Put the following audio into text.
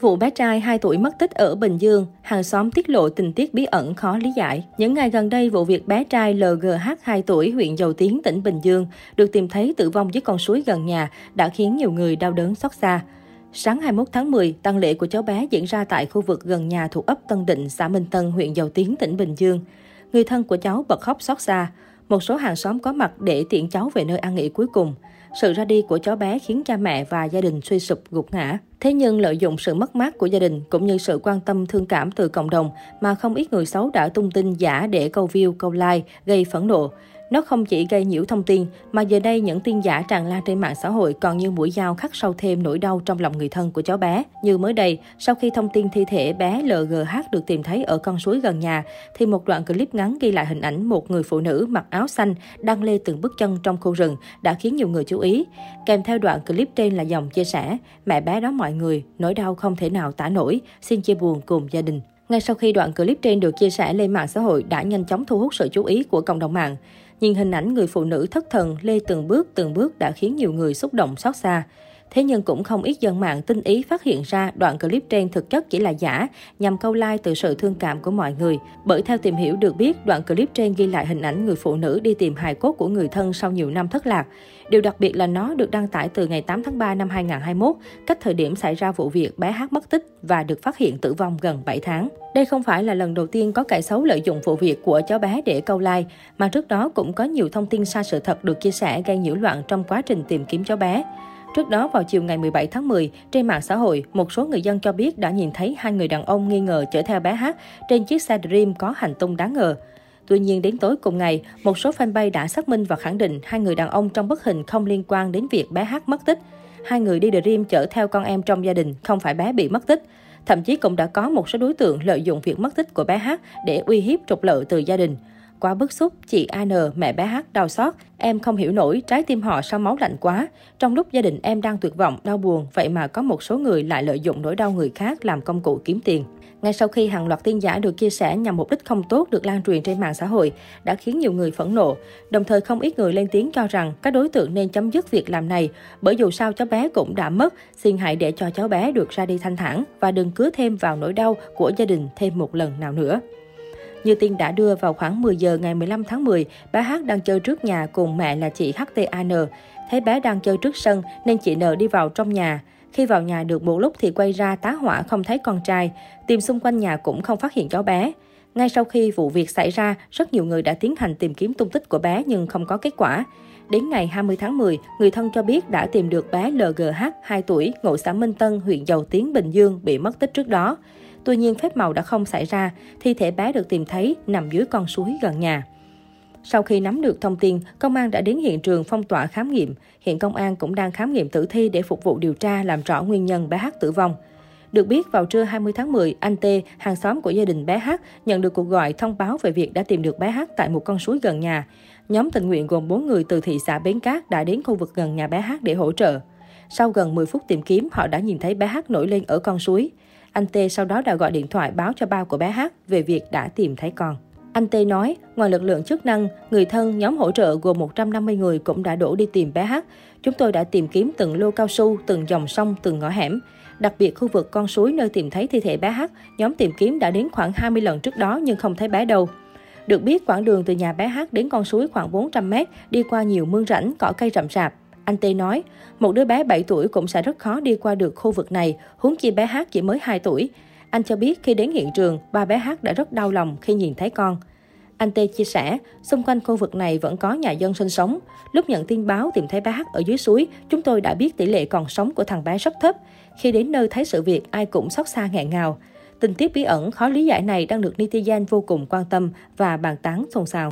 Vụ bé trai 2 tuổi mất tích ở Bình Dương, hàng xóm tiết lộ tình tiết bí ẩn khó lý giải. Những ngày gần đây, vụ việc bé trai LGH 2 tuổi huyện Dầu Tiến, tỉnh Bình Dương được tìm thấy tử vong dưới con suối gần nhà đã khiến nhiều người đau đớn xót xa. Sáng 21 tháng 10, tang lễ của cháu bé diễn ra tại khu vực gần nhà thuộc ấp Tân Định, xã Minh Tân, huyện Dầu Tiến, tỉnh Bình Dương. Người thân của cháu bật khóc xót xa. Một số hàng xóm có mặt để tiễn cháu về nơi an nghỉ cuối cùng. Sự ra đi của cháu bé khiến cha mẹ và gia đình suy sụp gục ngã. Thế nhưng lợi dụng sự mất mát của gia đình cũng như sự quan tâm thương cảm từ cộng đồng mà không ít người xấu đã tung tin giả để câu view, câu like, gây phẫn nộ. Nó không chỉ gây nhiễu thông tin, mà giờ đây những tin giả tràn lan trên mạng xã hội còn như mũi dao khắc sâu thêm nỗi đau trong lòng người thân của cháu bé. Như mới đây, sau khi thông tin thi thể bé LGH được tìm thấy ở con suối gần nhà, thì một đoạn clip ngắn ghi lại hình ảnh một người phụ nữ mặc áo xanh đang lê từng bước chân trong khu rừng đã khiến nhiều người chú ý. Kèm theo đoạn clip trên là dòng chia sẻ, mẹ bé đó mọi người, nỗi đau không thể nào tả nổi, xin chia buồn cùng gia đình. Ngay sau khi đoạn clip trên được chia sẻ lên mạng xã hội đã nhanh chóng thu hút sự chú ý của cộng đồng mạng. Nhìn hình ảnh người phụ nữ thất thần lê từng bước từng bước đã khiến nhiều người xúc động xót xa. Thế nhưng cũng không ít dân mạng tinh ý phát hiện ra đoạn clip trên thực chất chỉ là giả, nhằm câu like từ sự thương cảm của mọi người. Bởi theo tìm hiểu được biết, đoạn clip trên ghi lại hình ảnh người phụ nữ đi tìm hài cốt của người thân sau nhiều năm thất lạc. Điều đặc biệt là nó được đăng tải từ ngày 8 tháng 3 năm 2021, cách thời điểm xảy ra vụ việc bé hát mất tích và được phát hiện tử vong gần 7 tháng. Đây không phải là lần đầu tiên có kẻ xấu lợi dụng vụ việc của cháu bé để câu like, mà trước đó cũng có nhiều thông tin sai sự thật được chia sẻ gây nhiễu loạn trong quá trình tìm kiếm cháu bé. Trước đó vào chiều ngày 17 tháng 10, trên mạng xã hội, một số người dân cho biết đã nhìn thấy hai người đàn ông nghi ngờ chở theo bé Hát trên chiếc xe Dream có hành tung đáng ngờ. Tuy nhiên, đến tối cùng ngày, một số fanpage đã xác minh và khẳng định hai người đàn ông trong bức hình không liên quan đến việc bé Hát mất tích. Hai người đi Dream chở theo con em trong gia đình, không phải bé bị mất tích. Thậm chí cũng đã có một số đối tượng lợi dụng việc mất tích của bé Hát để uy hiếp trục lợi từ gia đình. Quá bức xúc, chị AN, mẹ bé H đau xót. Em không hiểu nổi, trái tim họ sao máu lạnh quá. Trong lúc gia đình em đang tuyệt vọng, đau buồn, vậy mà có một số người lại lợi dụng nỗi đau người khác làm công cụ kiếm tiền. Ngay sau khi hàng loạt tin giả được chia sẻ nhằm mục đích không tốt được lan truyền trên mạng xã hội, đã khiến nhiều người phẫn nộ. Đồng thời không ít người lên tiếng cho rằng các đối tượng nên chấm dứt việc làm này, bởi dù sao cháu bé cũng đã mất, xin hãy để cho cháu bé được ra đi thanh thản và đừng cứa thêm vào nỗi đau của gia đình thêm một lần nào nữa. Như tin đã đưa vào khoảng 10 giờ ngày 15 tháng 10, bé hát đang chơi trước nhà cùng mẹ là chị HTAN. Thấy bé đang chơi trước sân nên chị N đi vào trong nhà. Khi vào nhà được một lúc thì quay ra tá hỏa không thấy con trai, tìm xung quanh nhà cũng không phát hiện cháu bé. Ngay sau khi vụ việc xảy ra, rất nhiều người đã tiến hành tìm kiếm tung tích của bé nhưng không có kết quả. Đến ngày 20 tháng 10, người thân cho biết đã tìm được bé LGH, 2 tuổi, ngụ xã Minh Tân, huyện Dầu Tiến, Bình Dương, bị mất tích trước đó. Tuy nhiên, phép màu đã không xảy ra, thi thể bé được tìm thấy nằm dưới con suối gần nhà. Sau khi nắm được thông tin, công an đã đến hiện trường phong tỏa khám nghiệm. Hiện công an cũng đang khám nghiệm tử thi để phục vụ điều tra làm rõ nguyên nhân bé hát tử vong. Được biết, vào trưa 20 tháng 10, anh T, hàng xóm của gia đình bé hát, nhận được cuộc gọi thông báo về việc đã tìm được bé hát tại một con suối gần nhà. Nhóm tình nguyện gồm 4 người từ thị xã Bến Cát đã đến khu vực gần nhà bé hát để hỗ trợ. Sau gần 10 phút tìm kiếm, họ đã nhìn thấy bé hát nổi lên ở con suối. Anh Tê sau đó đã gọi điện thoại báo cho ba của bé H về việc đã tìm thấy con. Anh Tê nói, ngoài lực lượng chức năng, người thân, nhóm hỗ trợ gồm 150 người cũng đã đổ đi tìm bé H. Chúng tôi đã tìm kiếm từng lô cao su, từng dòng sông, từng ngõ hẻm. Đặc biệt khu vực con suối nơi tìm thấy thi thể bé H, nhóm tìm kiếm đã đến khoảng 20 lần trước đó nhưng không thấy bé đâu. Được biết, quãng đường từ nhà bé H đến con suối khoảng 400 mét, đi qua nhiều mương rãnh, cỏ cây rậm rạp. Anh Tê nói, một đứa bé 7 tuổi cũng sẽ rất khó đi qua được khu vực này, huống chi bé Hát chỉ mới 2 tuổi. Anh cho biết khi đến hiện trường, ba bé Hát đã rất đau lòng khi nhìn thấy con. Anh Tê chia sẻ, xung quanh khu vực này vẫn có nhà dân sinh sống. Lúc nhận tin báo tìm thấy bé Hát ở dưới suối, chúng tôi đã biết tỷ lệ còn sống của thằng bé rất thấp. Khi đến nơi thấy sự việc, ai cũng xót xa nghẹn ngào. Tình tiết bí ẩn khó lý giải này đang được netizen vô cùng quan tâm và bàn tán xôn xao.